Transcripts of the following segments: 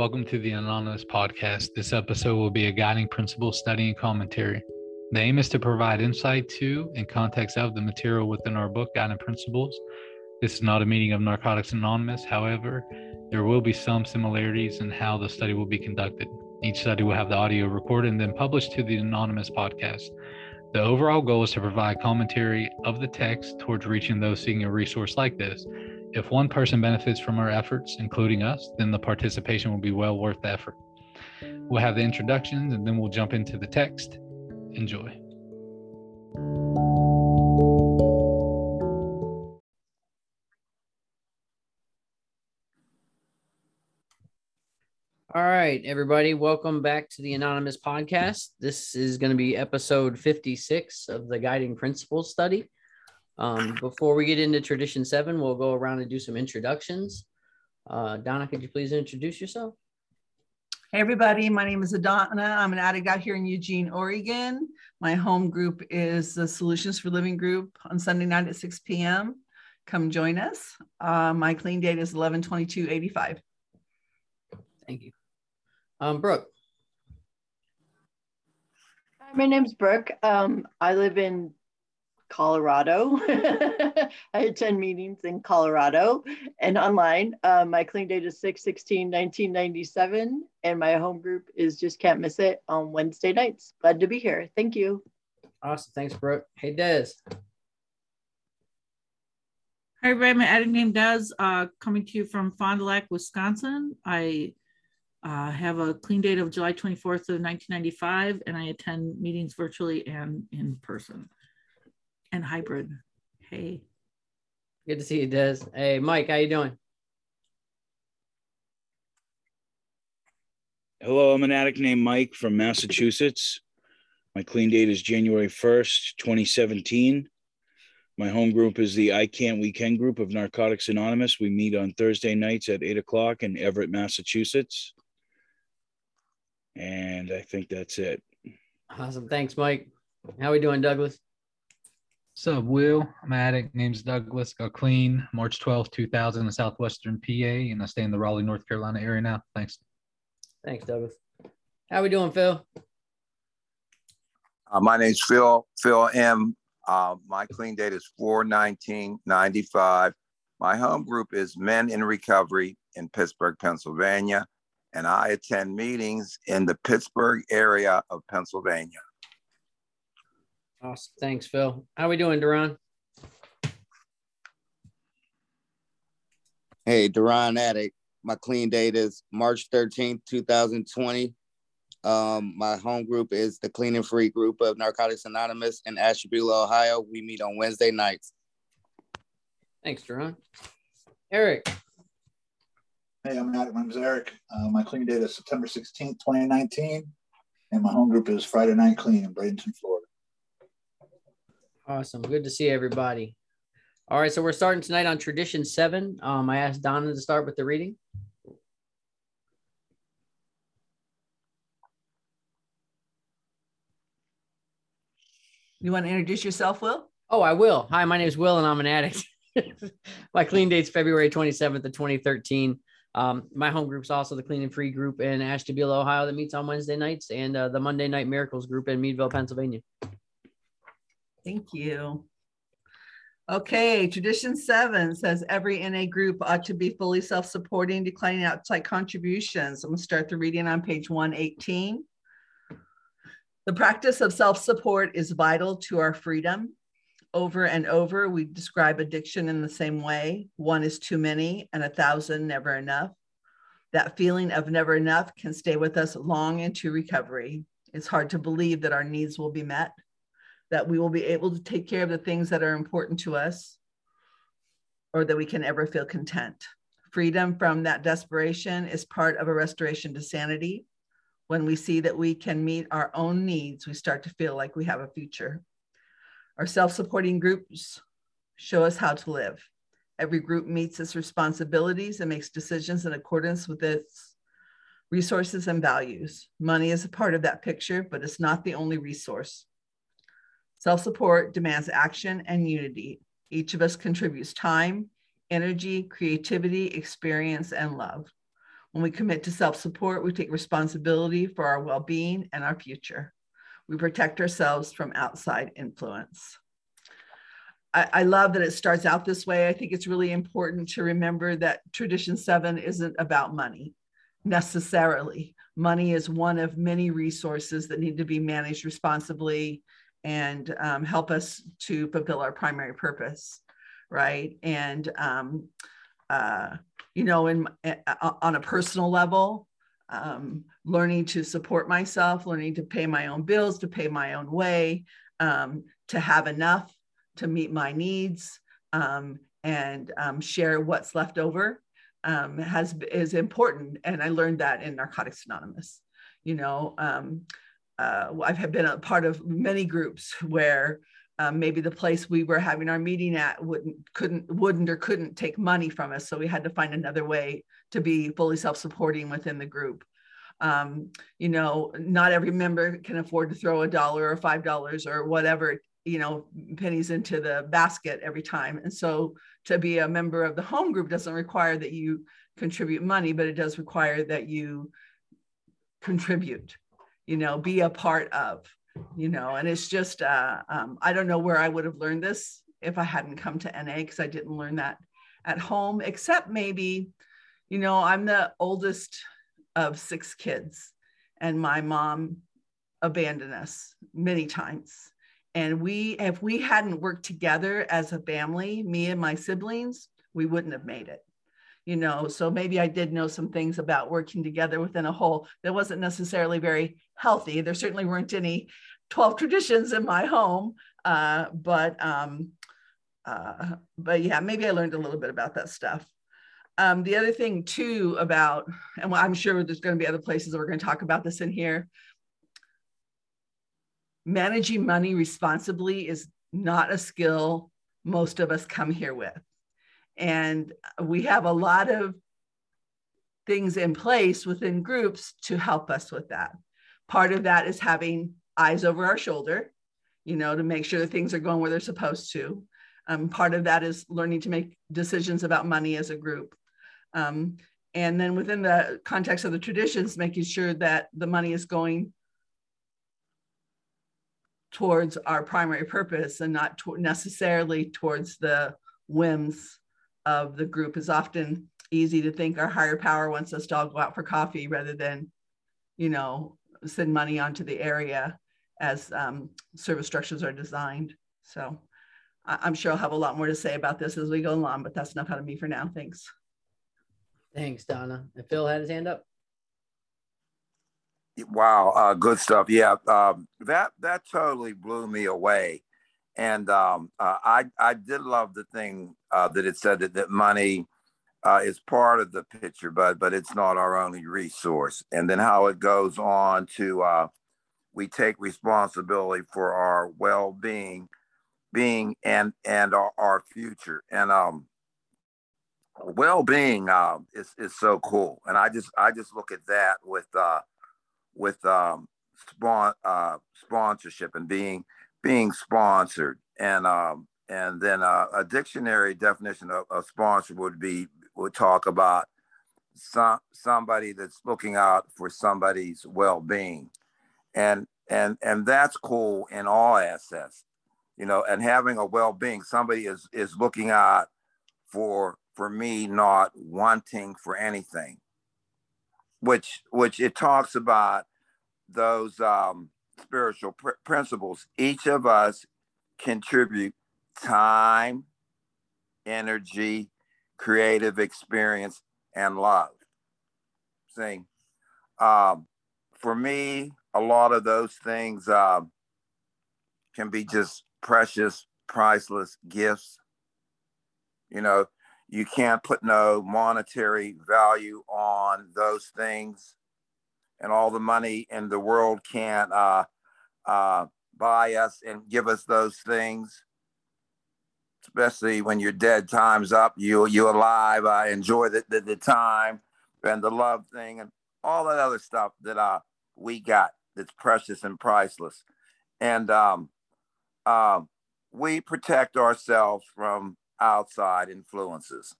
Welcome to the Anonymous Podcast. This episode will be a guiding principle study and commentary. The aim is to provide insight to and context of the material within our book, Guiding Principles. This is not a meeting of Narcotics Anonymous. However, there will be some similarities in how the study will be conducted. Each study will have the audio recorded and then published to the Anonymous Podcast. The overall goal is to provide commentary of the text towards reaching those seeking a resource like this. If one person benefits from our efforts, including us, then the participation will be well worth the effort. We'll have the introductions and then we'll jump into the text. Enjoy. All right, everybody, welcome back to the Anonymous Podcast. This is going to be episode 56 of the Guiding Principles study. Um, before we get into Tradition 7, we'll go around and do some introductions. Uh, Donna, could you please introduce yourself? Hey, everybody. My name is Adana. I'm an addict out here in Eugene, Oregon. My home group is the Solutions for Living group on Sunday night at 6 p.m. Come join us. Uh, my clean date is 11 22 85. Thank you. Um, Brooke. Hi, my name's Brooke. Um, I live in Colorado. I attend meetings in Colorado and online. Uh, my clean date is 6 16 1997, and my home group is Just Can't Miss It on Wednesday nights. Glad to be here. Thank you. Awesome. Thanks, Brooke. Hey, Des. Hi, everybody. My addict name Des, uh, coming to you from Fond du Lac, Wisconsin. I uh, have a clean date of July 24th of 1995, and I attend meetings virtually and in person and hybrid. Hey. Good to see you, Des. Hey, Mike, how you doing? Hello, I'm an addict named Mike from Massachusetts. My clean date is January 1st, 2017. My home group is the I Can't We Can group of Narcotics Anonymous. We meet on Thursday nights at 8 o'clock in Everett, Massachusetts. And I think that's it. Awesome. Thanks, Mike. How are we doing, Douglas? What's up, Will? I'm addict. Name's Douglas. Got clean March 12th, 2000 in southwestern PA, and I stay in the Raleigh, North Carolina area now. Thanks. Thanks, Douglas. How are we doing, Phil? Uh, my name's Phil, Phil M. Uh, my clean date is 41995. My home group is Men in Recovery in Pittsburgh, Pennsylvania and I attend meetings in the Pittsburgh area of Pennsylvania. Awesome. Thanks, Phil. How are we doing, Duran? Hey, Duran Addict. My clean date is March 13th, 2020. Um, my home group is the Clean and Free group of Narcotics Anonymous in Ashtabula, Ohio. We meet on Wednesday nights. Thanks, Duran. Eric. Hey, I'm Matt. My name is Eric. Uh, my clean date is September 16th, 2019. And my home group is Friday Night Clean in Bradenton, Florida. Awesome. Good to see everybody. All right. So we're starting tonight on Tradition 7. Um, I asked Donna to start with the reading. You want to introduce yourself, Will? Oh, I will. Hi, my name is Will, and I'm an addict. my clean date's February 27th of 2013. Um, my home group's also the Clean and Free group in Ashtabula, Ohio, that meets on Wednesday nights, and uh, the Monday Night Miracles group in Meadville, Pennsylvania. Thank you. Okay, tradition seven says every NA group ought to be fully self supporting, declining outside contributions. I'm going to start the reading on page 118. The practice of self support is vital to our freedom over and over, we describe addiction in the same way one is too many, and a thousand never enough. That feeling of never enough can stay with us long into recovery. It's hard to believe that our needs will be met, that we will be able to take care of the things that are important to us, or that we can ever feel content. Freedom from that desperation is part of a restoration to sanity. When we see that we can meet our own needs, we start to feel like we have a future. Our self-supporting groups show us how to live. Every group meets its responsibilities and makes decisions in accordance with its resources and values. Money is a part of that picture, but it's not the only resource. Self-support demands action and unity. Each of us contributes time, energy, creativity, experience, and love. When we commit to self support, we take responsibility for our well being and our future. We protect ourselves from outside influence. I, I, love that it starts out this way. I think it's really important to remember that tradition seven isn't about money necessarily. Money is one of many resources that need to be managed responsibly and um, help us to fulfill our primary purpose, right? And um, uh, you know, in uh, on a personal level, um, learning to support myself, learning to pay my own bills, to pay my own way, um, to have enough to meet my needs, um, and um, share what's left over has is important. And I learned that in Narcotics Anonymous. You know, uh, I've been a part of many groups where um, maybe the place we were having our meeting at wouldn't couldn't wouldn't or couldn't take money from us so we had to find another way to be fully self-supporting within the group. Um, you know not every member can afford to throw a dollar or five dollars or whatever you know pennies into the basket every time and so to be a member of the home group doesn't require that you contribute money but it does require that you contribute you know be a part of you know, and it's just, uh, um, I don't know where I would have learned this if I hadn't come to NA because I didn't learn that at home, except maybe, you know, I'm the oldest of six kids, and my mom abandoned us many times. And we, if we hadn't worked together as a family, me and my siblings, we wouldn't have made it you know so maybe i did know some things about working together within a whole that wasn't necessarily very healthy. There certainly weren't any 12 traditions in my home uh, but um, uh, but yeah maybe i learned a little bit about that stuff. Um, the other thing too about and i'm sure there's going to be other places that we're going to talk about this in here. Managing money responsibly is not a skill most of us come here with and we have a lot of things in place within groups to help us with that. Part of that is having eyes over our shoulder, you know, to make sure that things are going where they're supposed to. Um, part of that is learning to make decisions about money as a group. Um, and then within the context of the traditions, making sure that the money is going towards our primary purpose and not to necessarily towards the whims of the group is often easy to think our higher power wants us to all go out for coffee rather than, you know, send money onto the area as um, service structures are designed. So I'm sure I'll have a lot more to say about this as we go along, but that's enough out of me for now. Thanks. Thanks, Donna. And Phil had his hand up. Wow, uh, good stuff. Yeah, um, that that totally blew me away. And um, uh, I, I did love the thing uh, that it said that, that money uh, is part of the picture, but but it's not our only resource. And then how it goes on to uh, we take responsibility for our well-being, being and and our, our future. And um, well-being uh, is is so cool. And I just I just look at that with uh, with um, spon- uh, sponsorship and being being sponsored. And um, and then uh, a dictionary definition of, sponsor would be would talk about some somebody that's looking out for somebody's well-being, and and and that's cool in all assets, you know. And having a well-being, somebody is is looking out for for me, not wanting for anything. Which which it talks about those um, spiritual pr- principles, each of us contribute time, energy, creative experience, and love. See, um, for me, a lot of those things uh, can be just precious, priceless gifts. You know, you can't put no monetary value on those things and all the money in the world can't uh, uh, buy us and give us those things. Especially when you're dead, time's up. You you alive. I enjoy the, the, the time and the love thing and all that other stuff that uh we got that's precious and priceless. And um, uh, we protect ourselves from outside influences.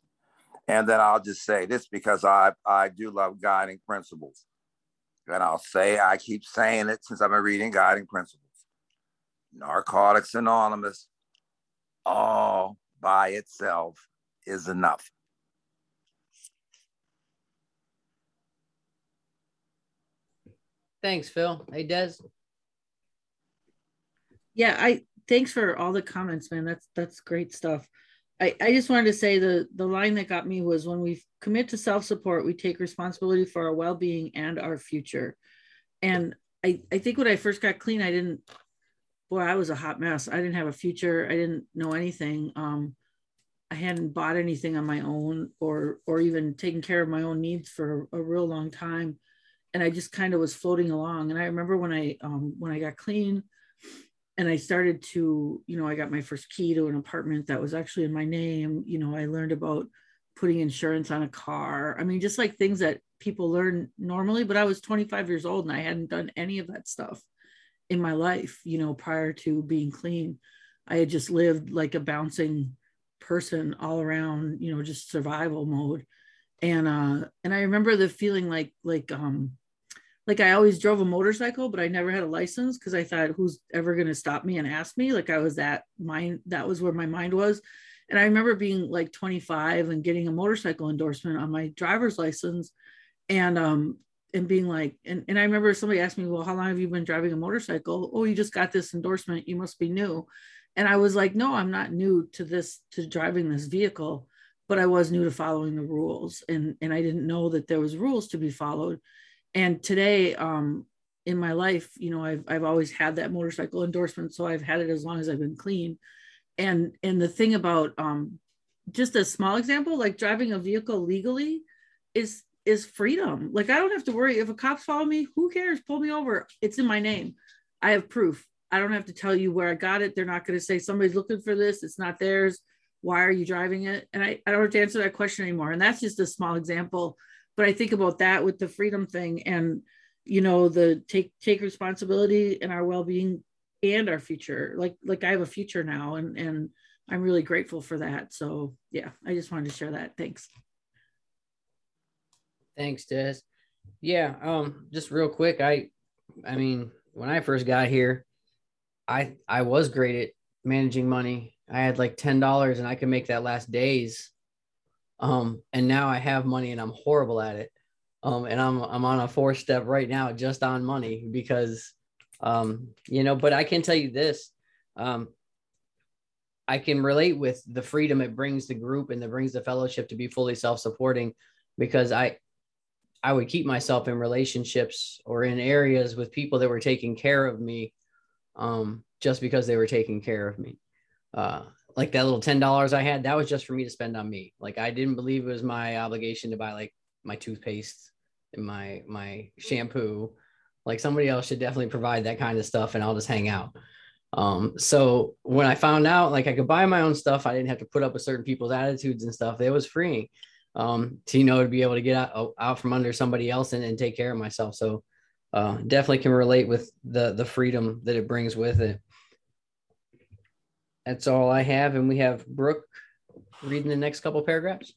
And then I'll just say this because I, I do love guiding principles. And I'll say, I keep saying it since I've been reading guiding principles. Narcotics Anonymous, all by itself is enough. Thanks, Phil. Hey, Des. Yeah, I thanks for all the comments, man. That's that's great stuff. I, I just wanted to say the the line that got me was when we commit to self-support, we take responsibility for our well-being and our future. And I, I think when I first got clean, I didn't boy, I was a hot mess. I didn't have a future. I didn't know anything. Um, I hadn't bought anything on my own or or even taken care of my own needs for a, real long time. And I just kind of was floating along. And I remember when I um, when I got clean, and I started to, you know, I got my first key to an apartment that was actually in my name. You know, I learned about putting insurance on a car. I mean, just like things that people learn normally, but I was 25 years old and I hadn't done any of that stuff in my life, you know, prior to being clean. I had just lived like a bouncing person all around, you know, just survival mode. And uh and I remember the feeling like like um like I always drove a motorcycle, but I never had a license because I thought, who's ever going to stop me and ask me? Like I was that mind, that was where my mind was. And I remember being like 25 and getting a motorcycle endorsement on my driver's license and, um, and being like, and, and I remember somebody asked me, well, how long have you been driving a motorcycle? Oh, you just got this endorsement. You must be new. And I was like, no, I'm not new to this, to driving this vehicle, but I was new to following the rules. And, and I didn't know that there was rules to be followed and today um in my life you know I've, I've always had that motorcycle endorsement so i've had it as long as i've been clean. And and the thing about um just a small example like driving a vehicle legally is is freedom. Like i don't have to worry. If a cop follow me who cares? Pull me over. It's in my name. I have proof. I don't have to tell you where i got it. They're not going to say somebody's looking for this. It's not theirs. Why are you driving it? And I, I don't have to answer that question anymore. And that's just a small example but i think about that with the freedom thing and you know the take take responsibility in our well-being and our future. Like like i have a future now and and i'm really grateful for that. So yeah i just wanted to share that. Thanks. Thanks des. Yeah um just real quick i i mean when i first got here i i was great at managing money. I had like $10 and i could make that last days um, and now I have money and I'm horrible at it. Um, and I'm I'm on a four step right now just on money because um, you know, but I can tell you this. Um, I can relate with the freedom it brings the group and that brings the fellowship to be fully self-supporting because I I would keep myself in relationships or in areas with people that were taking care of me um, just because they were taking care of me. Uh, like that little $10 I had, that was just for me to spend on me. Like I didn't believe it was my obligation to buy like my toothpaste and my my shampoo. Like somebody else should definitely provide that kind of stuff and I'll just hang out. Um, so when I found out like I could buy my own stuff, I didn't have to put up with certain people's attitudes and stuff. It was freeing um, to you know to be able to get out, out from under somebody else and, and take care of myself. So uh, definitely can relate with the the freedom that it brings with it that's all I have. And we have Brooke reading the next couple paragraphs.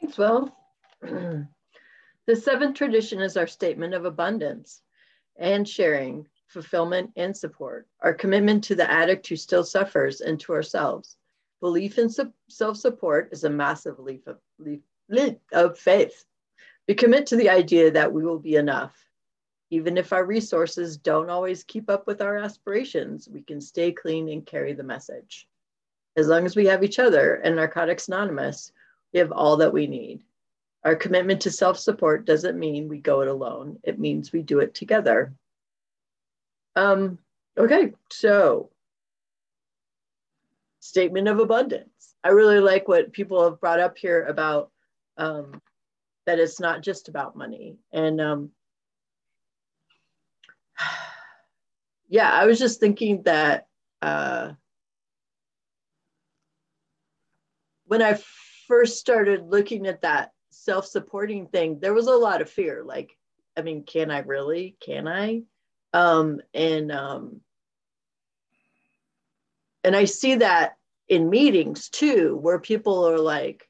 Thanks, Will. the seventh tradition is our statement of abundance and sharing, fulfillment, and support. Our commitment to the addict who still suffers and to ourselves. Belief in self support is a massive leap of, leap, leap of faith. We commit to the idea that we will be enough even if our resources don't always keep up with our aspirations, we can stay clean and carry the message. As long as we have each other and Narcotics Anonymous, we have all that we need. Our commitment to self support doesn't mean we go it alone, it means we do it together. Um, okay, so statement of abundance. I really like what people have brought up here about um, that it's not just about money. And um, yeah, I was just thinking that uh, when I first started looking at that self supporting thing, there was a lot of fear. Like, I mean, can I really? Can I? Um, and um, and I see that in meetings too, where people are like,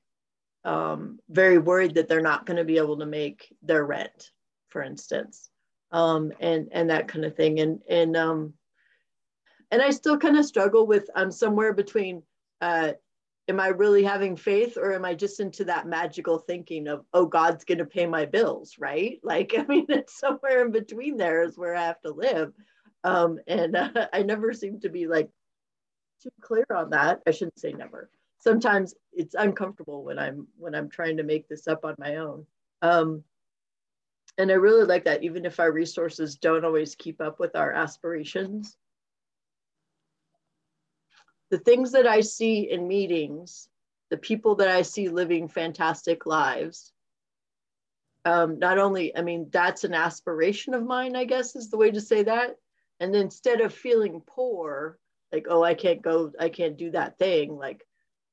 um, very worried that they're not going to be able to make their rent, for instance, um, and and that kind of thing. And and um, and I still kind of struggle with I'm somewhere between. Uh, am I really having faith, or am I just into that magical thinking of oh God's going to pay my bills, right? Like I mean, it's somewhere in between there is where I have to live, um, and uh, I never seem to be like too clear on that. I shouldn't say never sometimes it's uncomfortable when I'm when I'm trying to make this up on my own. Um, and I really like that, even if our resources don't always keep up with our aspirations. The things that I see in meetings, the people that I see living fantastic lives, um, not only, I mean, that's an aspiration of mine, I guess is the way to say that. And instead of feeling poor, like, oh, I can't go, I can't do that thing, like,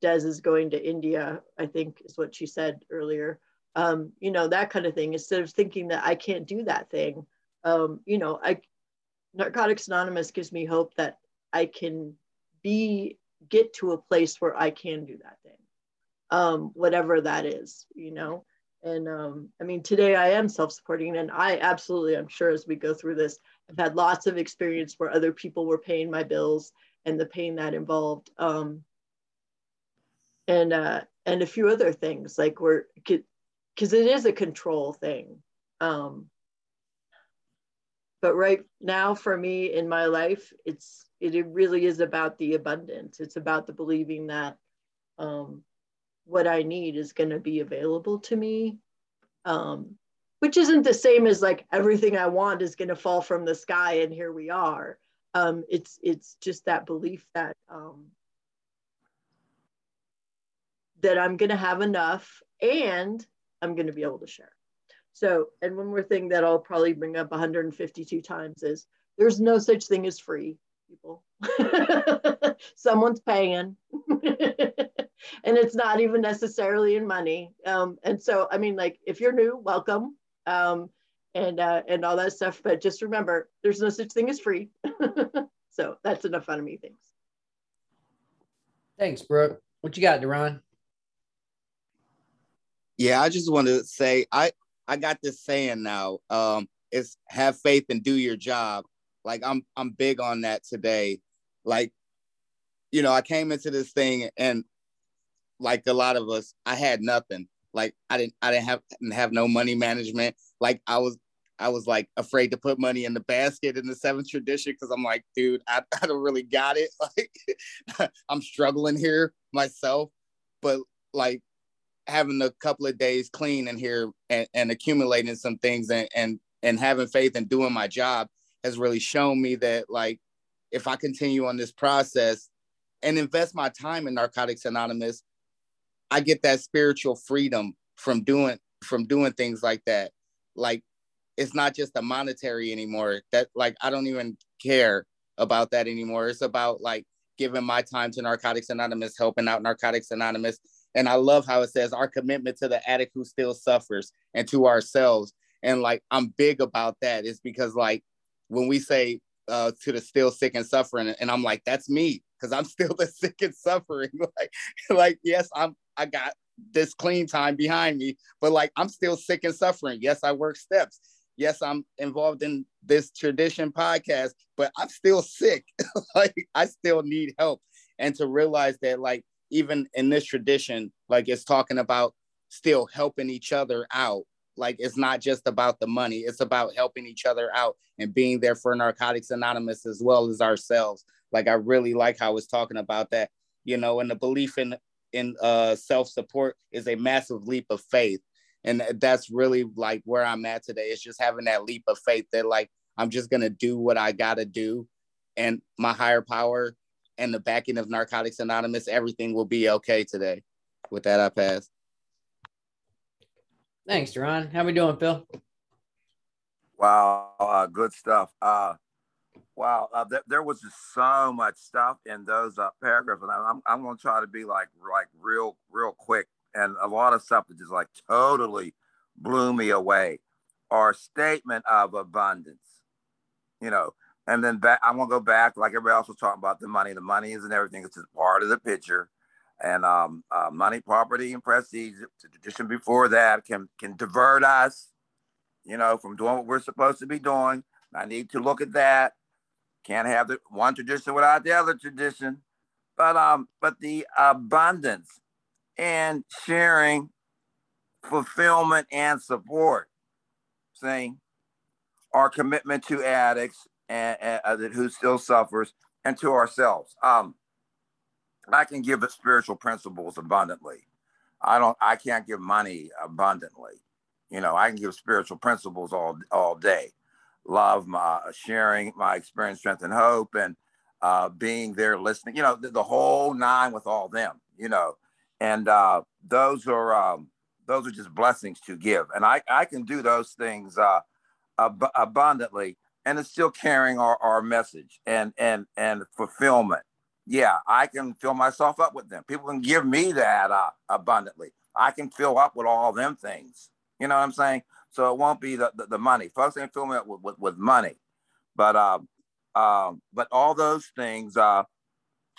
Des is going to India, I think is what she said earlier. Um, you know, that kind of thing. Instead of thinking that I can't do that thing, um, you know, I Narcotics Anonymous gives me hope that I can be get to a place where I can do that thing, um, whatever that is, you know. And um, I mean, today I am self-supporting, and I absolutely, I'm sure, as we go through this, I've had lots of experience where other people were paying my bills and the pain that involved. Um, and uh, and a few other things like we're because it is a control thing. Um, but right now, for me in my life, it's it really is about the abundance. It's about the believing that um, what I need is going to be available to me, um, which isn't the same as like everything I want is going to fall from the sky and here we are. Um, it's it's just that belief that um, that I'm going to have enough and I'm going to be able to share. So, and one more thing that I'll probably bring up 152 times is there's no such thing as free, people. Someone's paying. and it's not even necessarily in money. Um, and so, I mean, like, if you're new, welcome. Um, and uh, and all that stuff. But just remember, there's no such thing as free. so that's enough fun of me. Thanks. Thanks, Brooke. What you got, Duran? Yeah, I just want to say I I got this saying now. Um, it's have faith and do your job. Like I'm I'm big on that today. Like, you know, I came into this thing and like a lot of us, I had nothing. Like I didn't I didn't have didn't have no money management. Like I was I was like afraid to put money in the basket in the seventh tradition because I'm like, dude, I, I don't really got it. Like I'm struggling here myself. But like having a couple of days clean in here and, and accumulating some things and, and and having faith and doing my job has really shown me that like if I continue on this process and invest my time in Narcotics Anonymous, I get that spiritual freedom from doing from doing things like that. Like it's not just a monetary anymore. That like I don't even care about that anymore. It's about like giving my time to Narcotics Anonymous, helping out Narcotics Anonymous, and I love how it says our commitment to the addict who still suffers and to ourselves. And like I'm big about that is because like when we say uh, to the still sick and suffering, and I'm like, that's me because I'm still the sick and suffering. like, like yes, I'm I got this clean time behind me, but like I'm still sick and suffering. Yes, I work steps. Yes, I'm involved in this tradition podcast, but I'm still sick. like I still need help. And to realize that like even in this tradition, like it's talking about still helping each other out. Like it's not just about the money, it's about helping each other out and being there for Narcotics Anonymous as well as ourselves. Like I really like how it's talking about that, you know, and the belief in in uh, self-support is a massive leap of faith. And that's really like where I'm at today. It's just having that leap of faith that like I'm just gonna do what I gotta do and my higher power and the backing of Narcotics Anonymous, everything will be okay today. With that, I pass. Thanks, Duran. How we doing, Phil? Wow, uh, good stuff. Uh, wow, uh, th- there was just so much stuff in those uh, paragraphs, and I'm I'm going to try to be like like real real quick, and a lot of stuff that just like totally blew me away. Our statement of abundance, you know, and then back, I'm gonna go back, like everybody else was talking about the money. The money isn't everything; it's just part of the picture. and um, uh, money, property, and prestige. The tradition before that can can divert us, you know, from doing what we're supposed to be doing. I need to look at that. Can't have the one tradition without the other tradition. But um, but the abundance and sharing, fulfillment and support, saying our commitment to addicts and, and uh, who still suffers and to ourselves. Um, I can give the spiritual principles abundantly. I don't. I can't give money abundantly. You know, I can give spiritual principles all all day. Love, my sharing, my experience, strength, and hope, and uh, being there, listening. You know, the, the, whole nine with all them. You know, and uh, those are um, those are just blessings to give, and I I can do those things uh, ab- abundantly, and it's still carrying our, our message and and and fulfillment yeah, I can fill myself up with them. People can give me that uh, abundantly. I can fill up with all them things. You know what I'm saying? So it won't be the, the, the money. Folks ain't filling me up with, with, with money. But um, um, but all those things uh,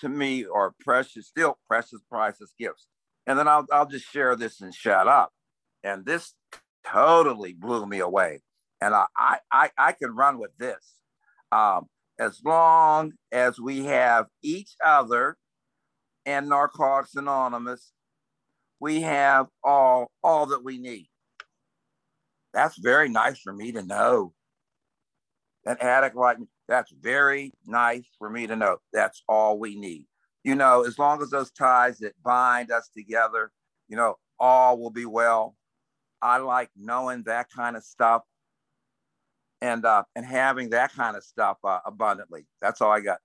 to me are precious, still precious, priceless gifts. And then I'll, I'll just share this and shut up. And this totally blew me away. And I, I, I, can run with this. Um, as long as we have each other and Narcotics Anonymous, we have all all that we need. That's very nice for me to know. An addict like me, that's very nice for me to know. That's all we need. You know, as long as those ties that bind us together, you know, all will be well. I like knowing that kind of stuff and uh, and having that kind of stuff uh, abundantly. That's all I got.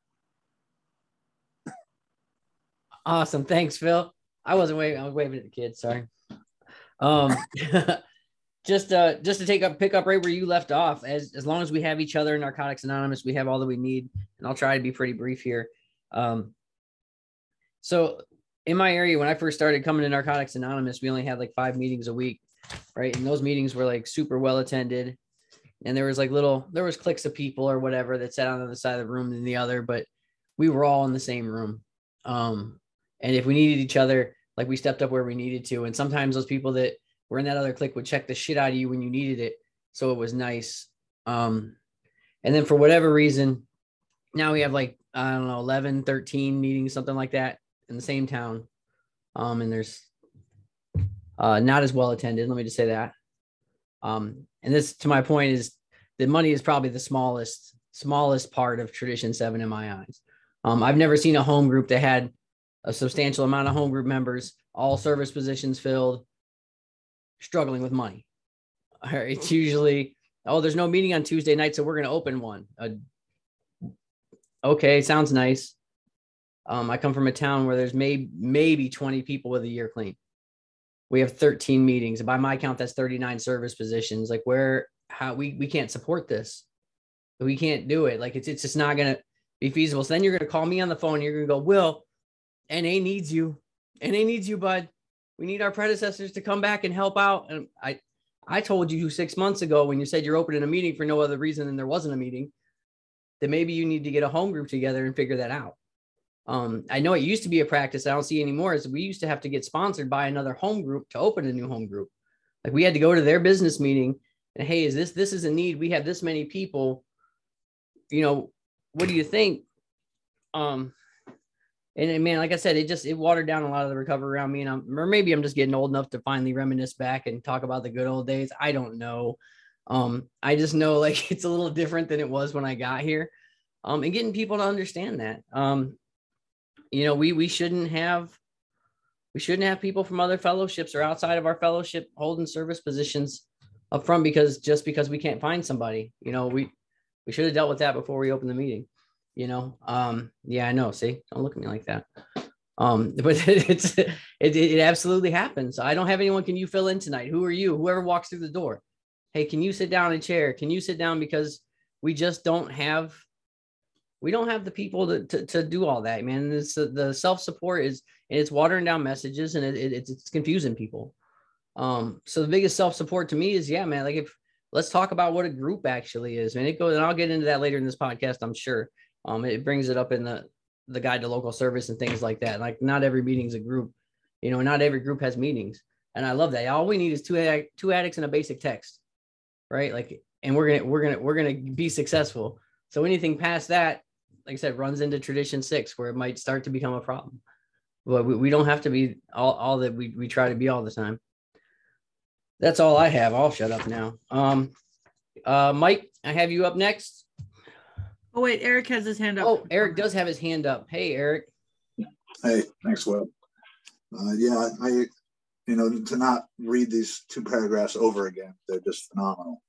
Awesome, thanks, Phil. I wasn't waving; I was waving at the kids. Sorry. Um, just uh, just to take up pick up right where you left off. As as long as we have each other in Narcotics Anonymous, we have all that we need. And I'll try to be pretty brief here. Um, so in my area, when I first started coming to Narcotics Anonymous, we only had like five meetings a week, right? And those meetings were like super well attended and there was like little there was cliques of people or whatever that sat on the side of the room than the other but we were all in the same room. Um and if we needed each other like we stepped up where we needed to and sometimes those people that were in that other clique would check the shit out of you when you needed it so it was nice. Um and then for whatever reason now we have like i don't know 11 13 meetings something like that in the same town. Um and there's uh not as well attended let me just say that. Um and this to my point is the money is probably the smallest smallest part of tradition seven in my eyes. Um, i've never seen a home group that had a substantial amount of home group members all service positions filled struggling with money. It's usually oh there's no meeting on tuesday night so we're going to open one. Uh, okay sounds nice. Um, i come from a town where there's may, maybe 20 people with a year clean we have 13 meetings. By my count that's 39 service positions. Like where how we we can't support this. We can't do it. Like it's it's just not gonna be feasible. So then you're gonna call me on the phone. You're gonna go will na needs you. Na needs you bud. We need our predecessors to come back and help out. And i i told you six months ago when you said you're opening a meeting for no other reason than there wasn't a meeting that maybe you need to get a home group together and figure that out um, I know it used to be a practice I don't see anymore is we used to have to get sponsored by another home group to open a new home group. Like we had to go to their business meeting and hey, is this this is a need? We have this many people. You know, what do you think? Um, and man, like I said, it just it watered down a lot of the recovery around me. And I'm or maybe I'm just getting old enough to finally reminisce back and talk about the good old days. I don't know. Um, I just know like it's a little different than it was when I got here. Um, and getting people to understand that. Um, you know, we we shouldn't have we shouldn't have people from other fellowships or outside of our fellowship holding service positions up front because just because we can't find somebody, you know, we we should have dealt with that before we opened the meeting. You know, um, yeah, I know. See, don't look at me like that. Um, but it's it, it absolutely happens. I don't have anyone. Can you fill in tonight? Who are you? Whoever walks through the door. Hey, can you sit down in a chair? Can you sit down because we just don't have we don't have the people to, to, to do all that, man. This, the self support is and it's watering down messages and it, it, it's, it's confusing people. Um, so the biggest self support to me is, yeah, man, like if let's talk about what a group actually is, man. It goes, and I'll get into that later in this podcast, I'm sure. Um, it brings it up in the the guide to local service and things like that. Like not every meeting's a group, you know, not every group has meetings. And I love that. All we need is two two addicts and a basic text, right? Like, and we're gonna we're gonna we're gonna be successful. So anything past that, like I said, runs into tradition six, where it might start to become a problem. But we, we don't have to be all, all that we, we try to be all the time. That's all I have. I'll shut up now. Um, uh, Mike, I have you up next. Oh wait, Eric has his hand up. Oh, Eric does have his hand up. Hey, Eric. Hey, thanks, Will. Uh, yeah, I, you know, to not read these two paragraphs over again, they're just phenomenal.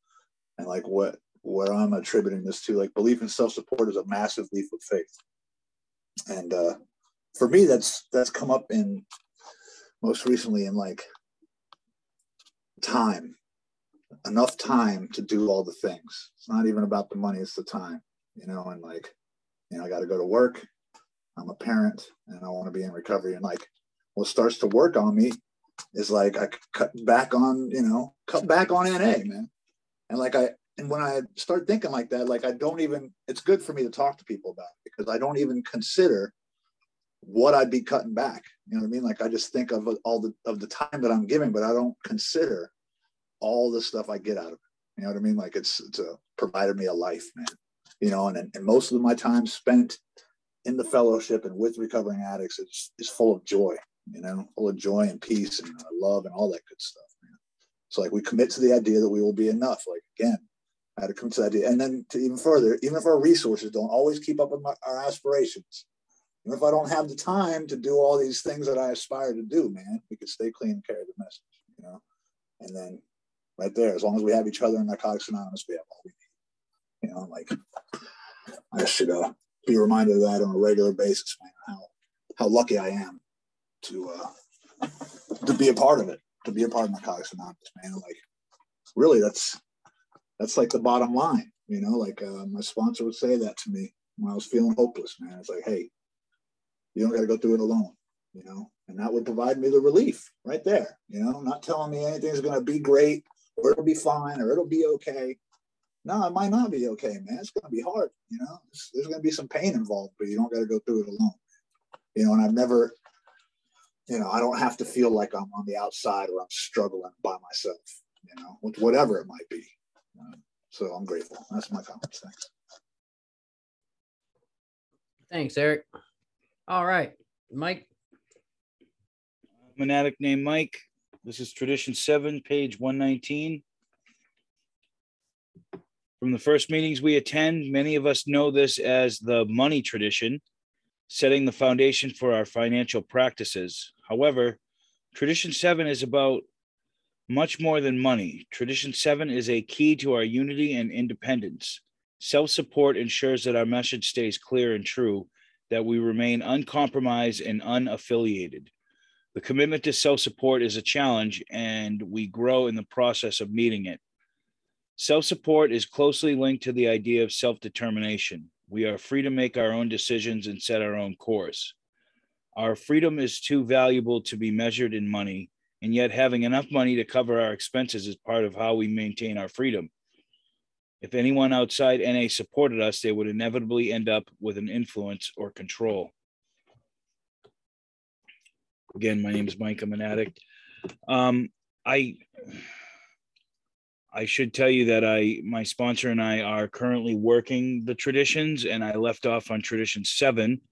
And like what where I'm attributing this to, like belief in self-support is a massive leap of faith. And uh, for me, that's that's come up in most recently in like time, enough time to do all the things. It's not even about the money; it's the time, you know. And like, you know, I got to go to work. I'm a parent, and I want to be in recovery. And like, what starts to work on me is like I cut back on, you know, cut back on NA, man. And like I and when I start thinking like that, like I don't even it's good for me to talk to people about it because I don't even consider what I'd be cutting back. You know what I mean? Like I just think of all the of the time that I'm giving, but I don't consider all the stuff I get out of it. You know what I mean? Like it's it's a, provided me a life, man. You know, and and most of my time spent in the fellowship and with recovering addicts is is full of joy. You know, full of joy and peace and uh, love and all that good stuff. Man. So like we commit to the idea that we will be enough. Like again, Had to come to that idea, and then to even further, even if our resources don't always keep up with my, our aspirations, and if I don't have the time to do all these things that I aspire to do, man, we could stay clean and carry the message, you know? And then right there, as long as we have each other in Narcotics Anonymous, we have all we need. You know, like I should uh, be reminded of that on a regular basis, man, how how lucky I am to uh to be a part of it, to be a part of Narcotics Anonymous, man. Like really that's that's like the bottom line, you know, like uh, my sponsor would say that to me when I was feeling hopeless, man. It's like, hey, you don't got to go through it alone, you know, and that would provide me the relief right there, you know, not telling me anything's going to be great or it'll be fine or it'll be okay. No, it might not be okay, man. It's going to be hard, you know, there's, there's going to be some pain involved, but you don't got to go through it alone, you know, and I've never, you know, I don't have to feel like I'm on the outside or I'm struggling by myself, you know, with whatever it might be. Um, so I'm grateful. That's my comments. Thanks. Thanks, Eric. All right, Mike. I'm an addict named Mike. This is tradition seven, page 119. From the first meetings we attend, many of us know this as the money tradition, setting the foundation for our financial practices. However, tradition seven is about much more than money. Tradition seven is a key to our unity and independence. Self support ensures that our message stays clear and true that we remain uncompromised and unaffiliated. The commitment to self support is a challenge, and we grow in the process of meeting it. Self support is closely linked to the idea of self determination. We are free to make our own decisions and set our own course. Our freedom is too valuable to be measured in money, and yet having enough money to cover our expenses is part of how we maintain our freedom. If anyone outside NA supported us, they would inevitably end up with an influence or control. Again, my name is Mike. I'm an addict. Um, I I should tell you that I my sponsor and I are currently working the traditions, and I left off on tradition seven.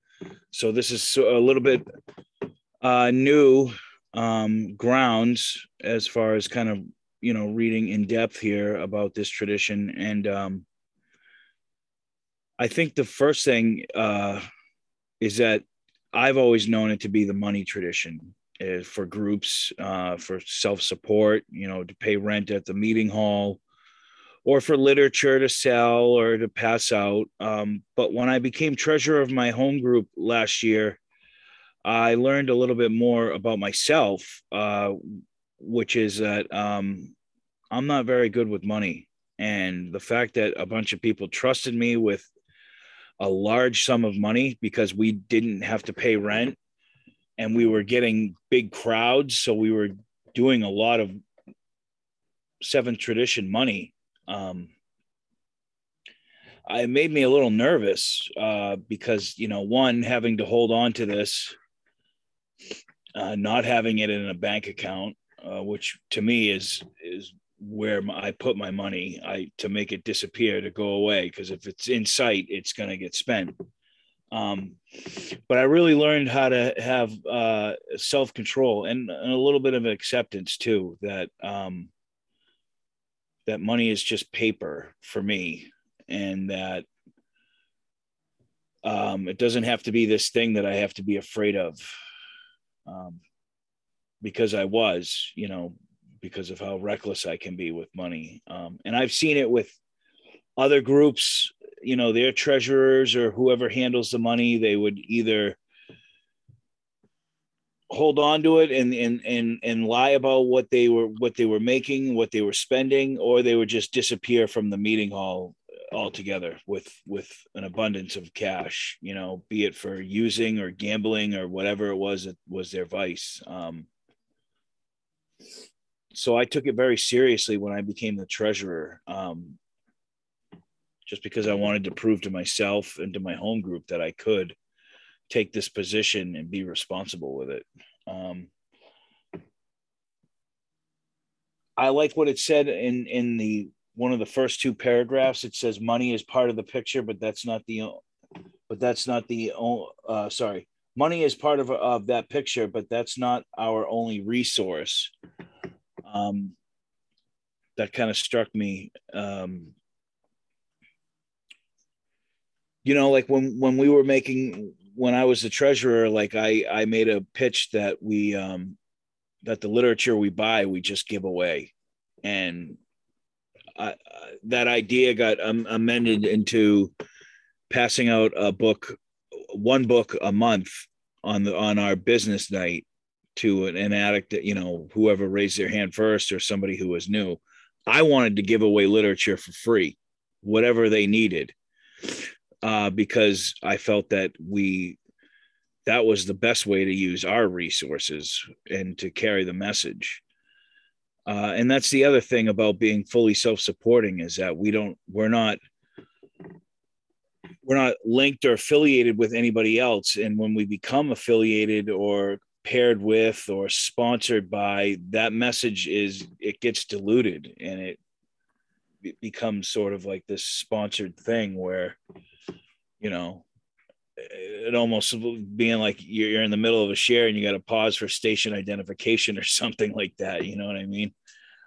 So this is a little bit uh, new um, grounds as far as kind of you know reading in depth here about this tradition. And um, i think the first thing uh, is that i've always known it to be the money tradition uh, for groups uh, for self-support you know to pay rent at the meeting hall or for literature to sell or to pass out. Um, but when i became treasurer of my home group last year i learned a little bit more about myself uh, which is that um, I'm not very good with money. And the fact that a bunch of people trusted me with a large sum of money because we didn't have to pay rent and we were getting big crowds. So we were doing a lot of seventh tradition money. Um, it made me a little nervous uh, because you know one having to hold on to this uh, not having it in a bank account uh, which to me is is where I put my money I to make it disappear to go away because if it's in sight it's going to get spent. Um, but I really learned how to have uh, self control and, and, a little bit of acceptance too that um, that money is just paper for me and that um, it doesn't have to be this thing that I have to be afraid of um, because I was, you know, because of how reckless I can be with money. Um, and I've seen it with other groups, you know, their treasurers or whoever handles the money, they would either hold on to it and and and and lie about what they were what they were making what they were spending or they would just disappear from the meeting hall altogether with with an abundance of cash you know be it for using or gambling or whatever it was it was their vice. Um, so i took it very seriously when i became the treasurer um, just because i wanted to prove to myself and to my home group that i could take this position and be responsible with it. Um, i like what it said in in the one of the first two paragraphs it says money is part of the picture but that's not the but that's not the uh, sorry. Money is part of, of that picture but that's not our only resource. Um, that kind of struck me um, you know like when when we were making when i was the treasurer like i i made a pitch that we um that the literature we buy we just give away. And that idea got um, amended into passing out a book, one book a month on the on our business night to an, an addict that you know whoever raised their hand first or somebody who was new. I wanted to give away literature for free, whatever they needed, uh, because I felt that we that was the best way to use our resources and to carry the message. Uh, and that's the other thing about being fully self-supporting is that we don't we're not we're not linked or affiliated with anybody else. And when we become affiliated or paired with or sponsored by that message is it gets diluted and it, it becomes sort of like this sponsored thing where you know it almost being like you're in the middle of a share and you got to pause for station identification or something like that. You know what I mean?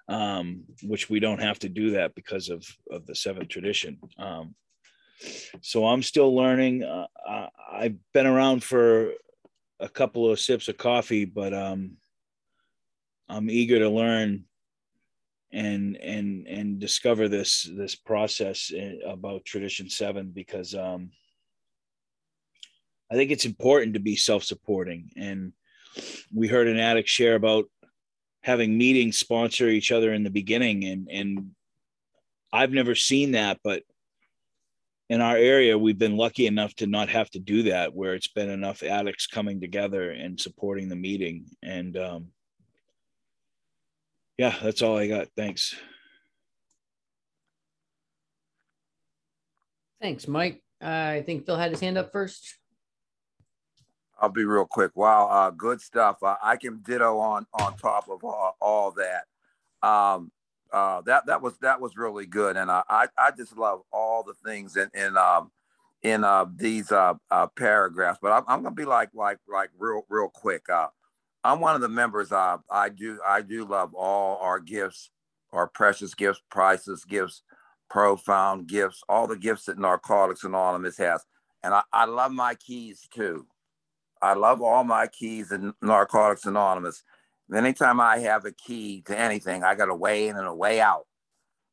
Um, which we don't have to do that because of of the seventh tradition. Um, so I'm still learning. Uh, I've been around for a couple of sips of coffee, but um, I'm eager to learn and and and discover this this process eh, about tradition seven because um, I think it's important to be self supporting. And we heard an addict share about having meetings sponsor each other in the beginning. And, and I've never seen that, but in our area, we've been lucky enough to not have to do that, where it's been enough addicts coming together and supporting the meeting. And um, yeah, that's all I got. Thanks. Thanks, Mike. Uh, I think Phil had his hand up first. I'll be real quick. Wow, uh, good stuff. Uh, I can ditto on on top of all, all that. Um, uh, that that was that was really good, and I I, I just love all the things in in um, in uh, these uh, uh, paragraphs. But I'm, I'm gonna be like like like real real quick. Uh, I'm one of the members. Uh, I do I do love all our gifts, our precious gifts, priceless gifts, profound gifts, all the gifts that Narcotics Anonymous has, and I, I love my keys too. I love all my keys in Narcotics Anonymous. Anytime I have a key to anything, I got a way in and a way out.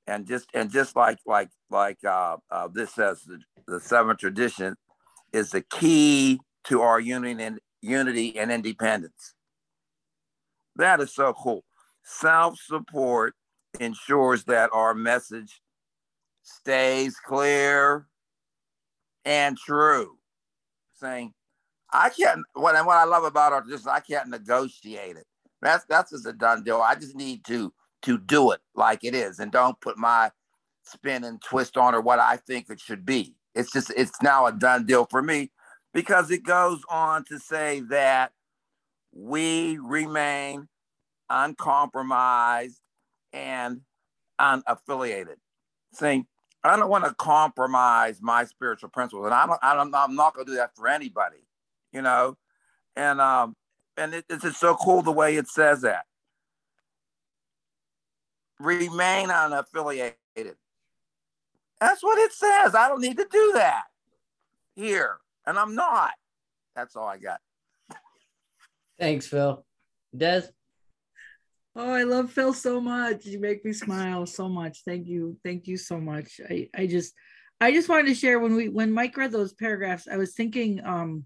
And just and just like like like uh, uh, this says, the, the seventh tradition is the key to our unity and unity and independence. That is so cool. Self-support ensures that our message stays clear and true. Saying I can't. What what I love about art is I can't negotiate it. That's that's just a done deal. I just need to to do it like it is, and don't put my spin and twist on or what I think it should be. It's just it's now a done deal for me because it goes on to say that we remain uncompromised and unaffiliated. Saying I don't want to compromise my spiritual principles, and I don't, I don't I'm not going to do that for anybody, you know. And um, and it, it's just so cool the way it says that. Remain unaffiliated. That's what it says. I don't need to do that here, and I'm not. That's all I got. Thanks, Phil. Des? Oh, I love Phil so much. You make me smile so much. Thank you. Thank you so much. I, I just I just wanted to share when we when Mike read those paragraphs, I was thinking um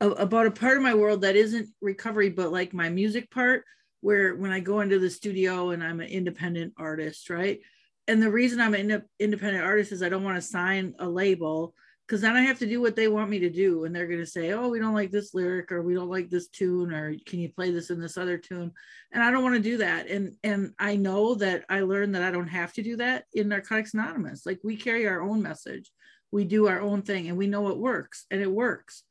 about a part of my world that isn't recovery, but like my music part, where when I go into the studio and I'm an independent artist, right? And the reason I'm an independent artist is I don't want to sign a label because then I have to do what they want me to do. And they're going to say, oh, we don't like this lyric or we don't like this tune or can you play this in this other tune? And I don't want to do that. And and I know that I learned that I don't have to do that in Narcotics Anonymous. Like we carry our own message. We do our own thing and we know it works and it works.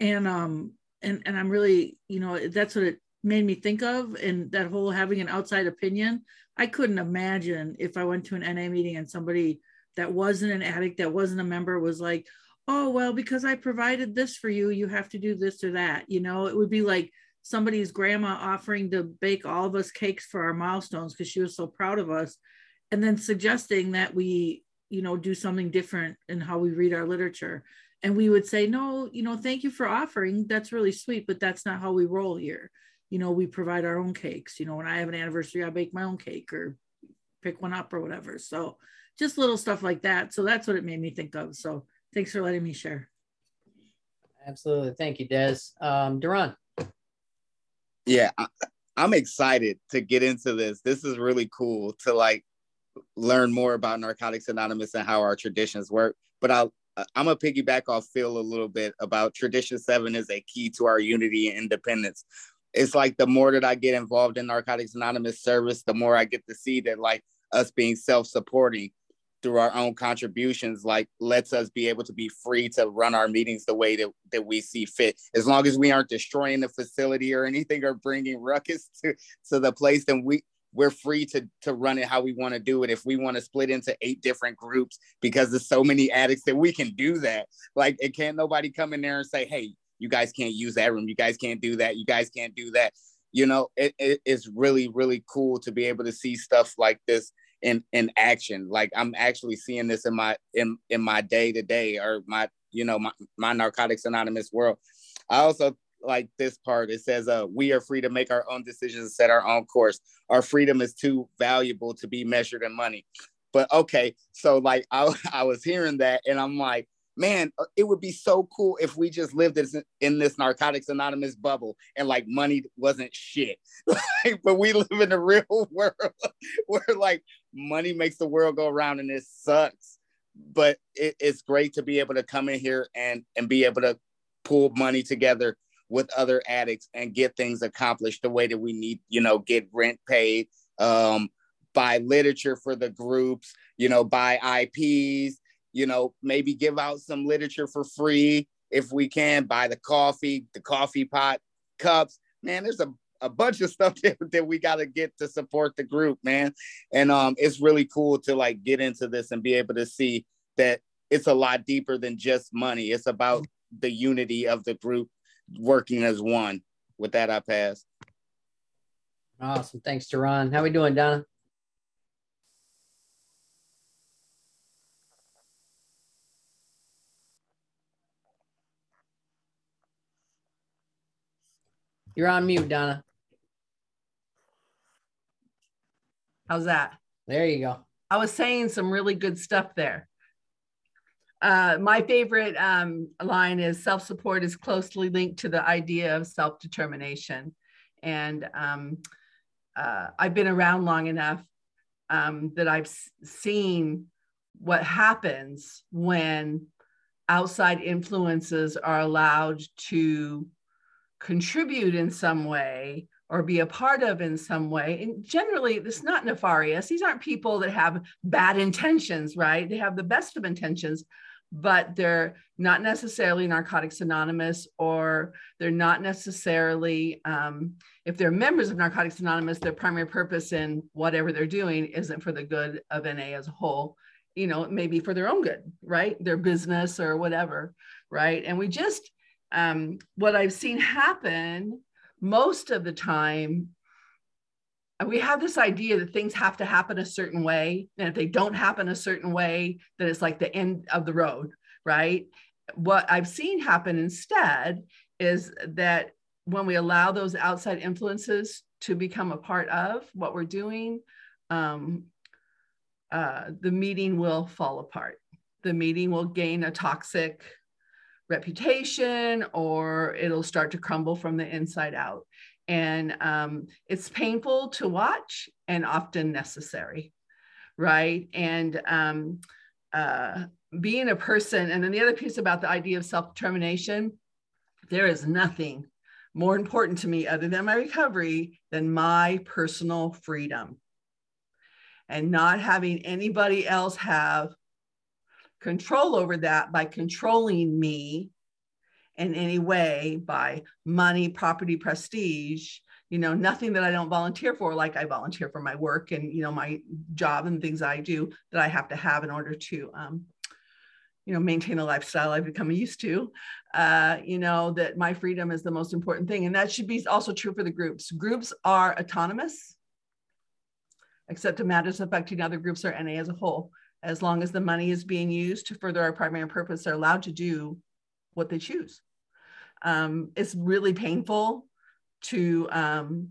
And um and and I'm really, you know, that's what it made me think of and that whole having an outside opinion. I couldn't imagine if I went to an NA meeting and somebody that wasn't an addict, that wasn't a member, was like, oh, well, because I provided this for you, you have to do this or that. You know, it would be like somebody's grandma offering to bake all of us cakes for our milestones because she was so proud of us. And then suggesting that we, you know, do something different in how we read our literature. And we would say, no, you know, thank you for offering. That's really sweet, but that's not how we roll here. You know, we provide our own cakes. You know, when I have an anniversary, I bake my own cake or pick one up or whatever. So just little stuff like that. So that's what it made me think of. So thanks for letting me share. Absolutely. Thank you, Des. Um, Duran. Yeah, I, I'm excited to get into this. This is really cool to like learn more about Narcotics Anonymous and how our traditions work. But I'll Uh, I'm gonna piggyback off Phil a little bit about tradition seven is a key to our unity and independence. It's like the more that I get involved in Narcotics Anonymous service, the more I get to see that like us being self-supporting through our own contributions like lets us be able to be free to run our meetings the way that, that we see fit as long as we aren't destroying the facility or anything or bringing ruckus to, to the place then we we're free to to run it how we want to do it. If we want to split into eight different groups because there's so many addicts that we can do that. Like it can't nobody come in there and say hey you guys can't use that room. You guys can't do that. You guys can't do that. You know it, it, it's really really cool to be able to see stuff like this in in action. Like i'm actually seeing this in my in in my day to day or my you know my, my narcotics anonymous world. I also like this part it says uh we are free to make our own decisions and set our own course our freedom is too valuable to be measured in money but okay so like i, I was hearing that and i'm like man, uh, it would be so cool if we just lived in this Narcotics Anonymous bubble and like money wasn't shit. but we live in the real world where like money makes the world go around and it sucks. But it, it's great to be able to come in here and and be able to pull money together with other addicts and get things accomplished the way that we need, you know, get rent paid, um, buy literature for the groups, you know, buy IPs, you know, maybe give out some literature for free if we can, buy the coffee, the coffee pot, cups. Man, there's a, a bunch of stuff that, that we got to get to support the group, man. And um, it's really cool to like get into this and be able to see that it's a lot deeper than just money. It's about the unity of the group working as one. With that, I pass. Awesome. Thanks, Duran. How we doing, Donna? You're on mute, Donna. How's that? There you go. I was saying some really good stuff there. Uh, my favorite um, line is self support is closely linked to the idea of self determination. And um, uh, I've been around long enough um, that I've seen what happens when outside influences are allowed to contribute in some way or be a part of in some way. And generally, it's not nefarious. These aren't people that have bad intentions, right? They have the best of intentions, but they're not necessarily Narcotics Anonymous, or they're not necessarily, um, if they're members of Narcotics Anonymous, their primary purpose in whatever they're doing isn't for the good of NA as a whole. You know, maybe for their own good, right? Their business or whatever, right? And we just, um, what I've seen happen most of the time we have this idea that things have to happen a certain way and if they don't happen a certain way then it's like the end of the road right what i've seen happen instead is that when we allow those outside influences to become a part of what we're doing um, uh, the meeting will fall apart the meeting will gain a toxic reputation or it'll start to crumble from the inside out. And um, it's painful to watch and often necessary, right? And um, uh, being a person, and then the other piece about the idea of self determination, there is nothing more important to me other than my recovery than my personal freedom and not having anybody else have control over that by controlling me in any way by money, property, prestige, you know, nothing that I don't volunteer for, like I volunteer for my work and, you know, my job and things I do that I have to have in order to, um, you know, maintain a lifestyle I've become used to, uh, you know, that my freedom is the most important thing. And that should be also true for the groups. Groups are autonomous, except in matters affecting other groups or NA as a whole as long as the money is being used to further our primary purpose, they're allowed to do what they choose. Um, it's really painful to um,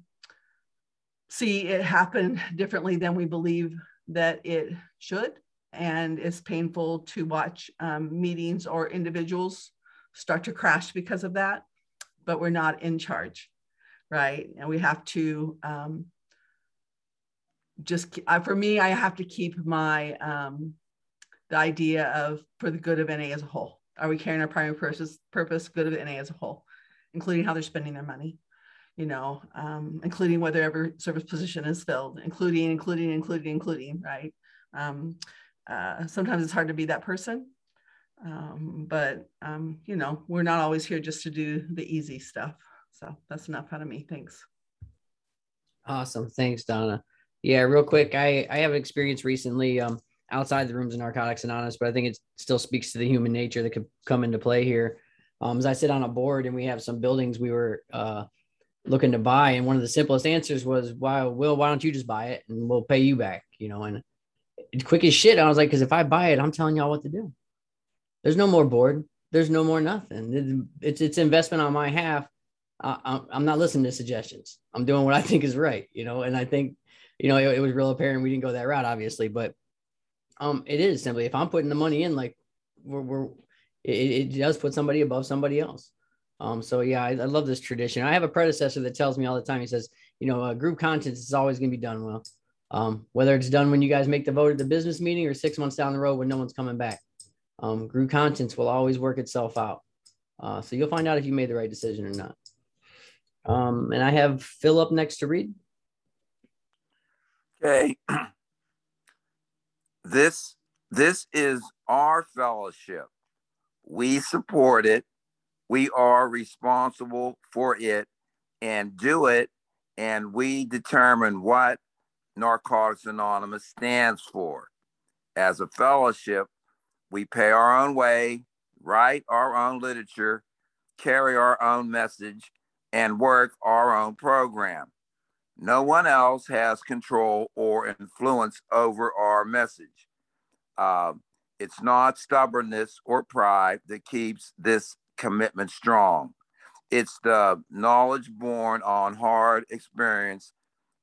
see it happen differently than we believe that it should. And it's painful to watch um, meetings or individuals start to crash because of that, but we're not in charge, right? And we have to um, just uh, for me, I have to keep my um, the idea of for the good of NA as a whole. Are we carrying our primary purpose, purpose good of the NA as a whole, including how they're spending their money, you know, um, including whether every service position is filled, including, including, including, including, right? Um, uh, sometimes it's hard to be that person, um, but um, you know, we're not always here just to do the easy stuff. So that's enough out of me. Thanks. Awesome. Thanks, Donna. Yeah, real quick, I I have experience recently um, outside the rooms of Narcotics Anonymous, but I think it still speaks to the human nature that could come into play here. Um, as I sit on a board and we have some buildings we were uh, looking to buy, and one of the simplest answers was, "Why, Will? Why don't you just buy it and we'll pay you back?" You know, and quick as shit, I was like, "Because if I buy it, I'm telling y'all what to do. There's no more board. There's no more nothing. It's it's investment on my half. Uh, I'm not listening to suggestions. I'm doing what I think is right. You know, and I think you know, it, it, was real apparent we didn't go that route, obviously, but um, it is simply if I'm putting the money in, like we're, we're it, it does put somebody above somebody else. Um, so yeah, I, I, love this tradition. I have a predecessor that tells me all the time. He says, you know, uh, group conscience is always going to be done well. Um, whether it's done when you guys make the vote at the business meeting or six months down the road when no one's coming back. Um, group conscience will always work itself out. Uh, so you'll find out if you made the right decision or not. Um, and I have Phil up next to read. Okay. this this is our fellowship. We support it. We are responsible for it and do it. And we determine what Narcotics Anonymous stands for. As a fellowship, we pay our own way, write our own literature, carry our own message, and work our own program. No one else has control or influence over our message. Uh, it's not stubbornness or pride that keeps this commitment strong. It's the knowledge born on hard experience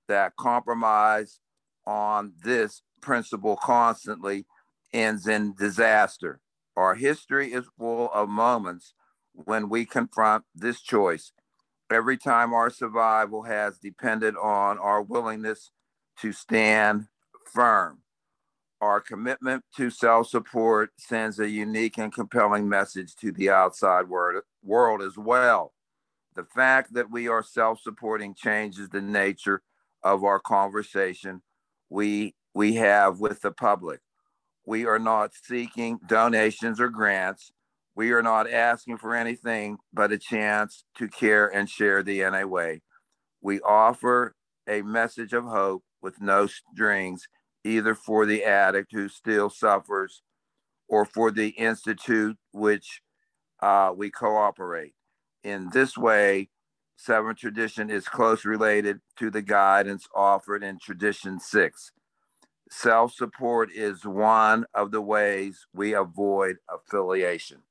that compromise on this principle constantly ends in disaster. Our history is full of moments when we confront this choice every time our survival has depended on our willingness to stand firm. Our commitment to self support sends a unique and compelling message to the outside world, as well. the fact that we are self-supporting changes the nature of our conversation we we have with the public. We are not seeking donations or grants. We are not asking for anything but a chance to care and share the NA way. We offer a message of hope with no strings, either for the addict who still suffers or for the institute which uh, we cooperate. In this way, Seven Tradition is close related to the guidance offered in Tradition 6. Self support is one of the ways we avoid affiliation.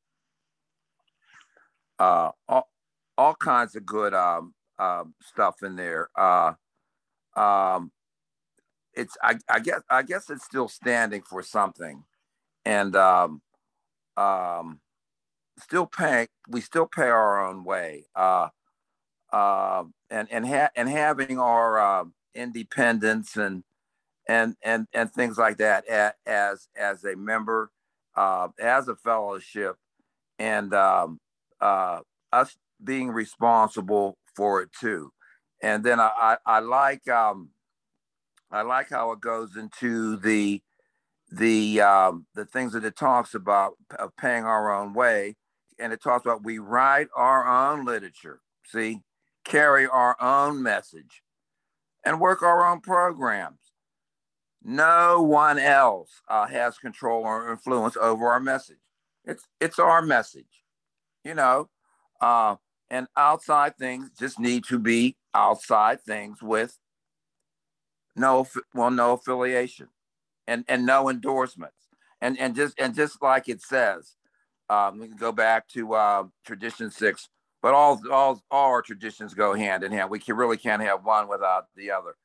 Uh, all, all kinds of good um, uh, stuff in there. Uh, um, it's I, I guess I guess it's still standing for something, and um, um, still paying. We still pay our own way. Uh, uh, and and ha- and having our uh, independence and and and and things like that as as a member, uh, as a fellowship, and um, uh, us being responsible for it too. And then I I, I like um, I like how it goes into the the um, the things that it talks about of paying our own way, and it talks about we write our own literature. See, carry our own message, and work our own programs. No one else uh, has control or influence over our message. It's it's our message, you know. Uh, and outside things just need to be outside things with no well no affiliation and and no endorsements and and just and just like it says um, we can go back to uh, tradition six but all all all our traditions go hand in hand we can really can't have one without the other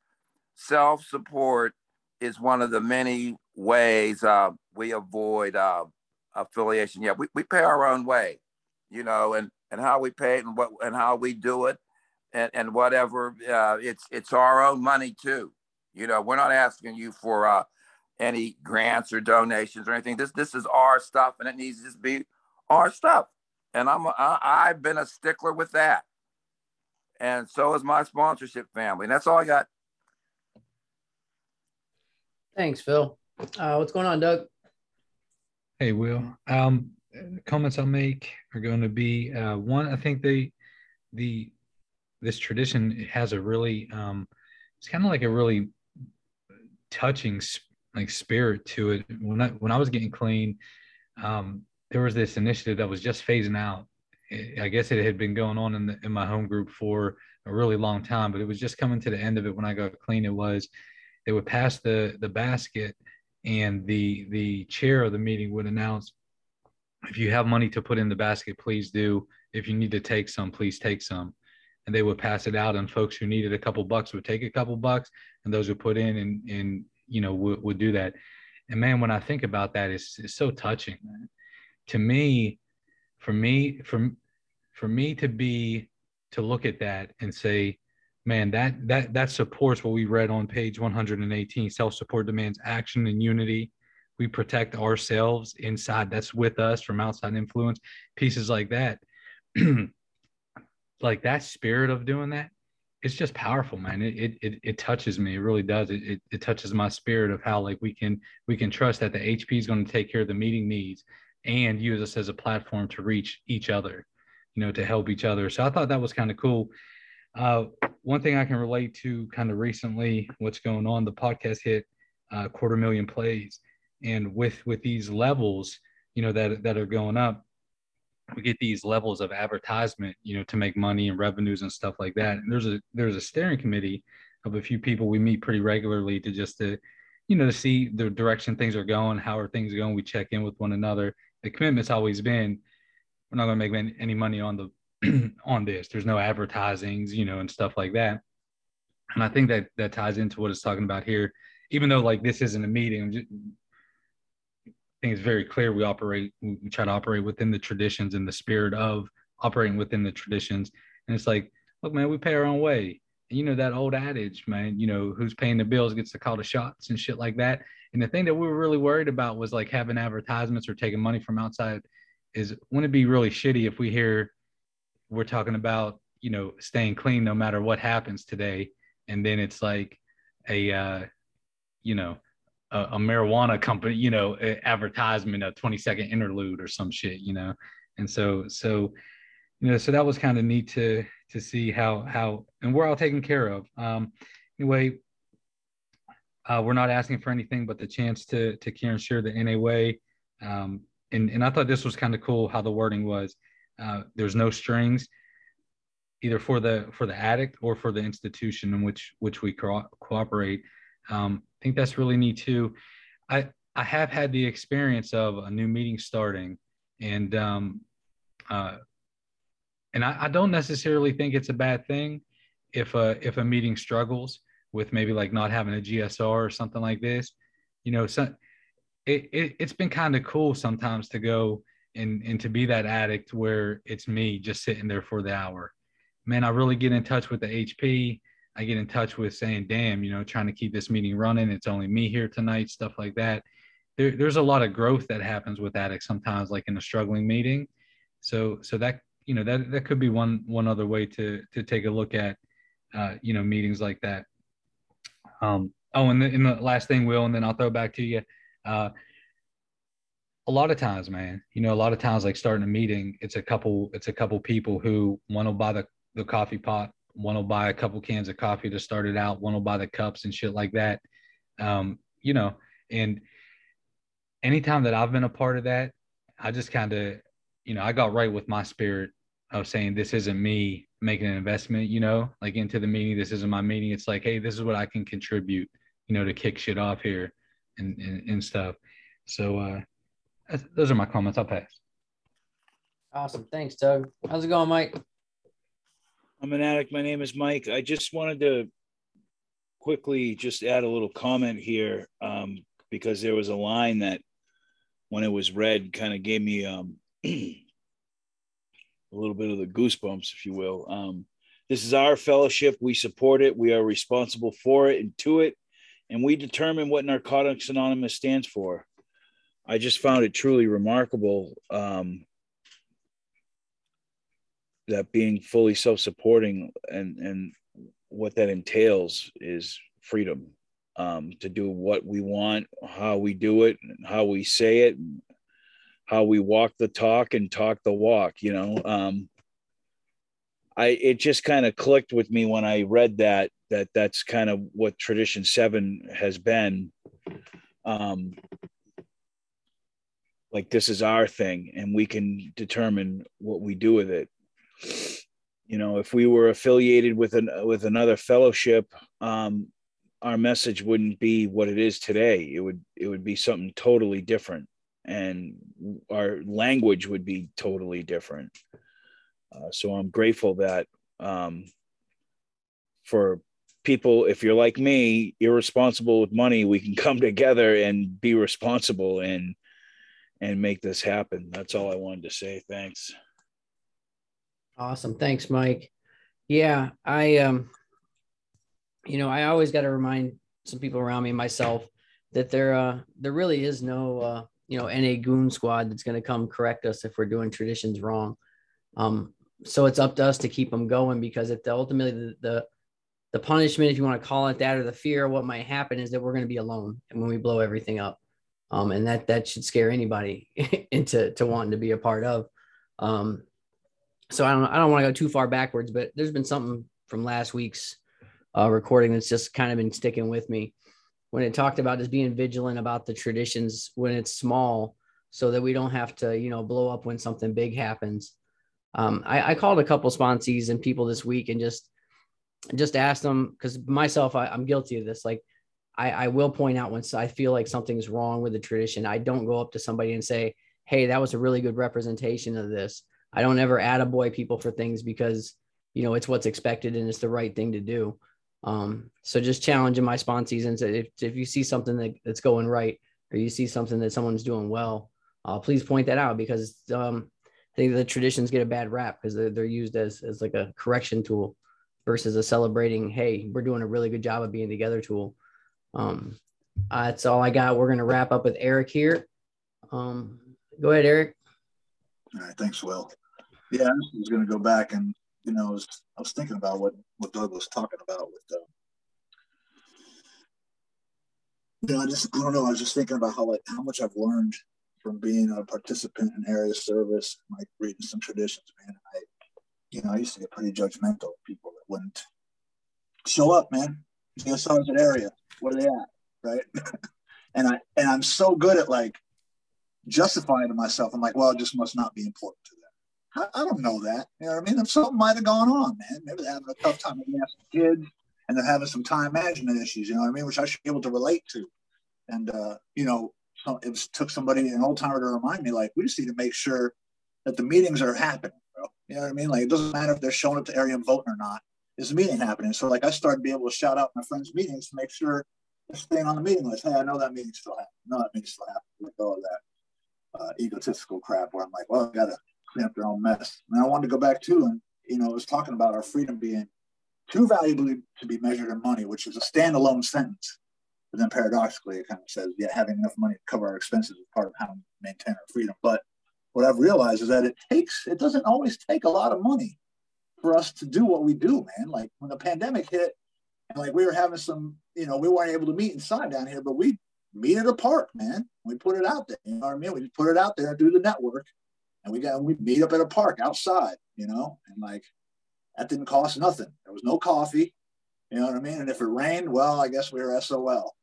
self-support is one of the many ways uh, we avoid uh, affiliation. Yeah, we, we pay our own way, you know, and, and how we pay it and what and how we do it and, and whatever. Uh, it's it's our own money too. You know, we're not asking you for uh, any grants or donations or anything. This this is our stuff, and it needs to just be our stuff. And I'm I, I've been a stickler with that, and so is my sponsorship family. And that's all I got. Thanks, Phil. Uh, what's going on, Doug? Hey, Will. Um, the comments I'll make are going to be uh, one. I think the the this tradition has a really um, it's kind of like a really touching like spirit to it. When I when I was getting clean, um, there was this initiative that was just phasing out. I guess it had been going on in the, in my home group for a really long time, but it was just coming to the end of it when I got clean. It was they would pass the the basket and the the chair of the meeting would announce if you have money to put in the basket please do. If you need to take some please take some. And they would pass it out and folks who needed a couple bucks would take a couple bucks and those would put in and and you know would, would do that. And man when i think about that it's, it's so touching man. to me for me for for me to be to look at that and say man that that that supports what we read on page 118 self-support demands action and unity we protect ourselves inside. That's with us from outside influence pieces like that. Like that spirit of doing that it's just powerful man. It it, it touches me. It really does. It, it, it touches my spirit of how like we can we can trust that the hp is going to take care of the meeting needs and use us as a platform to reach each other you know to help each other. So i thought that was kind of cool. Uh, one thing I can relate to kind of recently, what's going on, the podcast hit uh, quarter million plays, and with with these levels, you know that that are going up, we get these levels of advertisement, you know, to make money and revenues and stuff like that. And there's a there's a steering committee of a few people we meet pretty regularly to just to, you know, to see the direction things are going, how are things going. We check in with one another. The commitment's always been, we're not going to make any money on the on this. There's no advertisings, you know, and stuff like that. And I think that that ties into what it's talking about here. Even though like this isn't a meeting, think it's very clear we operate. We try to operate within the traditions and the spirit of operating within the traditions. And it's like, look, man, we pay our own way. And you know that old adage, man. You know who's paying the bills gets to call the shots and shit like that. And the thing that we were really worried about was like having advertisements or taking money from outside. Is wouldn't it be really shitty if we hear we're talking about you know, staying clean no matter what happens today. And then it's like a, uh, you know, a, a marijuana company, you know, advertisement, a 20 second interlude or some shit, you know? And so, so, you know, so that was kind of neat to, to see how, how, and we're all taken care of. Um, anyway, uh, we're not asking for anything but the chance to, to care and share the NA way. Um, and, and I thought this was kind of cool how the wording was. Uh, there's no strings either for the for the addict or for the institution in which which we co- cooperate. Um, I think that's really neat too. I I have had the experience of a new meeting starting, and um, uh, and I, I don't necessarily think it's a bad thing if a if a meeting struggles with maybe like not having a GSR or something like this. You know, so it, it it's been kind of cool sometimes to go and and to be that addict where it's me just sitting there for the hour man, I really get in touch with the HP. I get in touch with saying, damn, you know, trying to keep this meeting running. It's only me here tonight, stuff like that. There, there's a lot of growth that happens with addicts sometimes, like in a struggling meeting. So, so that, you know, that, that could be one, one other way to, to take a look at, uh, you know, meetings like that. Um, oh, and the, and the last thing, Will, and then I'll throw back to you. Uh, a lot of times, man, you know, a lot of times, like starting a meeting, it's a couple, it's a couple people who want to buy the the coffee pot. One will buy a couple cans of coffee to start it out. One will buy the cups and shit like that. Um, you know, and anytime that I've been a part of that, I just kind of, you know, I got right with my spirit of saying this isn't me making an investment, you know, like into the meeting. This isn't my meeting. It's like, hey, this is what I can contribute, you know, to kick shit off here and and, and stuff. So uh those are my comments. I'll pass. Awesome. Thanks, Doug. How's it going, Mike? I'm an addict. My name is Mike. I just wanted to quickly just add a little comment here um, because there was a line that, when it was read, kind of gave me um, a little bit of the goosebumps, if you will. Um, this is our fellowship. We support it. We are responsible for it and to it, and we determine what Narcotics Anonymous stands for. I just found it truly remarkable um, that being fully self-supporting and and what that entails is freedom um, to do what we want, how we do it, how we say it, how we walk the talk and talk the walk. You know, um, I it just kind of clicked with me when I read that that that's kind of what tradition seven has been. Um, like this is our thing, and we can determine what we do with it you know if we were affiliated with an with another fellowship um our message wouldn't be what it is today. It would it would be something totally different and our language would be totally different. Uh, so i'm grateful that um for people if you're like me irresponsible with money we can come together and be responsible and and make this happen. That's all i wanted to say. Thanks Awesome. Thanks, Mike. Yeah, I um you know, I always got to remind some people around me myself that there uh there really is no uh you know NA goon squad that's going to come correct us if we're doing traditions wrong. Um so it's up to us to keep them going because if the ultimately the, the the punishment, if you want to call it that, or the fear of what might happen is that we're going to be alone and when we blow everything up. Um, and that that should scare anybody into to wanting to be a part of. Um, so I don't I don't want to go too far backwards, but there's been something from last week's uh, recording that's just kind of been sticking with me when it talked about just being vigilant about the traditions when it's small, so that we don't have to you know blow up when something big happens. Um, I, I, called a couple sponsees and people this week and just just asked them because myself I, I'm guilty of this. Like I, I will point out when I feel like something's wrong with the tradition. I don't go up to somebody and say, "Hey, that was a really good representation of this." I don't ever add a boy people for things because you know it's what's expected and it's the right thing to do. Um, so just challenging my sponsees if, if you see something that, that's going right or you see something that someone's doing well, uh, please point that out because um, I think the traditions get a bad rap because they're, they're used as, as like a correction tool versus a celebrating, hey, we're doing a really good job of being together tool. Um, uh, that's all I got. We're going to wrap up with Eric here. Um, go ahead, Eric. All right. Thanks, Will yeah, I was going to go back and you know, I was, I was thinking about what what Doug was talking about with the. You know, I just I don't know. I was just thinking about how like how much I've learned from being a participant in area service, like reading some traditions, man. I, you know, I used to get pretty judgmental of people that wouldn't show up, man. You See us at area. Where they at? Right. and I and I'm so good at like justifying to myself. I'm like, well, it just must not be important to them. I, don't know that. You know what I mean? If something might have gone on, man. Maybe they're having a tough time. with some kids and they're having some time management issues. You know what I mean? Which I should be able to relate to. And uh, you know, so it was, took somebody an old timer to remind me, like, we just need to make sure that the meetings are happening, bro. You know what I mean? Like, it doesn't matter if they're showing up to area and voting or not. Is a meeting happening? So, like, I started being able to shout out my friends' meetings to make sure they're staying on the meeting list. Hey, I know that meeting's still happening. No, that meeting's still happening. Go of that uh, egotistical crap where I'm like, well, I got to clean up their own mess. And I wanted to go back to, and, you know, I was talking about our freedom being too valuable to be measured in money, which is a standalone sentence. But then paradoxically, it kind of says, yeah, having enough money to cover our expenses is part of how we maintain our freedom. But what I've realized is that it takes, it doesn't always take a lot of money for us to do what we do, man. Like when the pandemic hit, and like we were having some, you know, we weren't able to meet inside down here, but we meet at a park, man. We put it out there. You know what I mean? We just put it out there do the network, and we got we meet up at a park outside, you know, and like that didn't cost nothing. There was no coffee, you know what I mean? And if it rained, well, I guess we were SOL.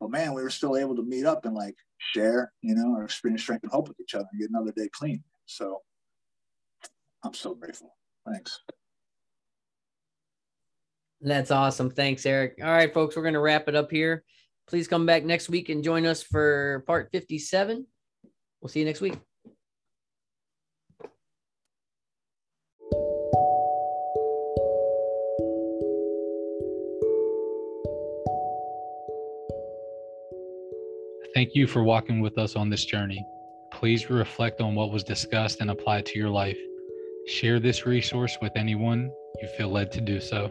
But man, we were still able to meet up and like share, you know, our experience, strength, and hope with each other and get another day clean. So I'm so grateful. Thanks. That's awesome. Thanks, Eric. All right, folks, we're going to wrap it up here. Please come back next week and join us for part 57. We'll see you next week. Thank you for walking with us on this journey. Please reflect on what was discussed and apply it to your life. Share this resource with anyone you feel led to do so.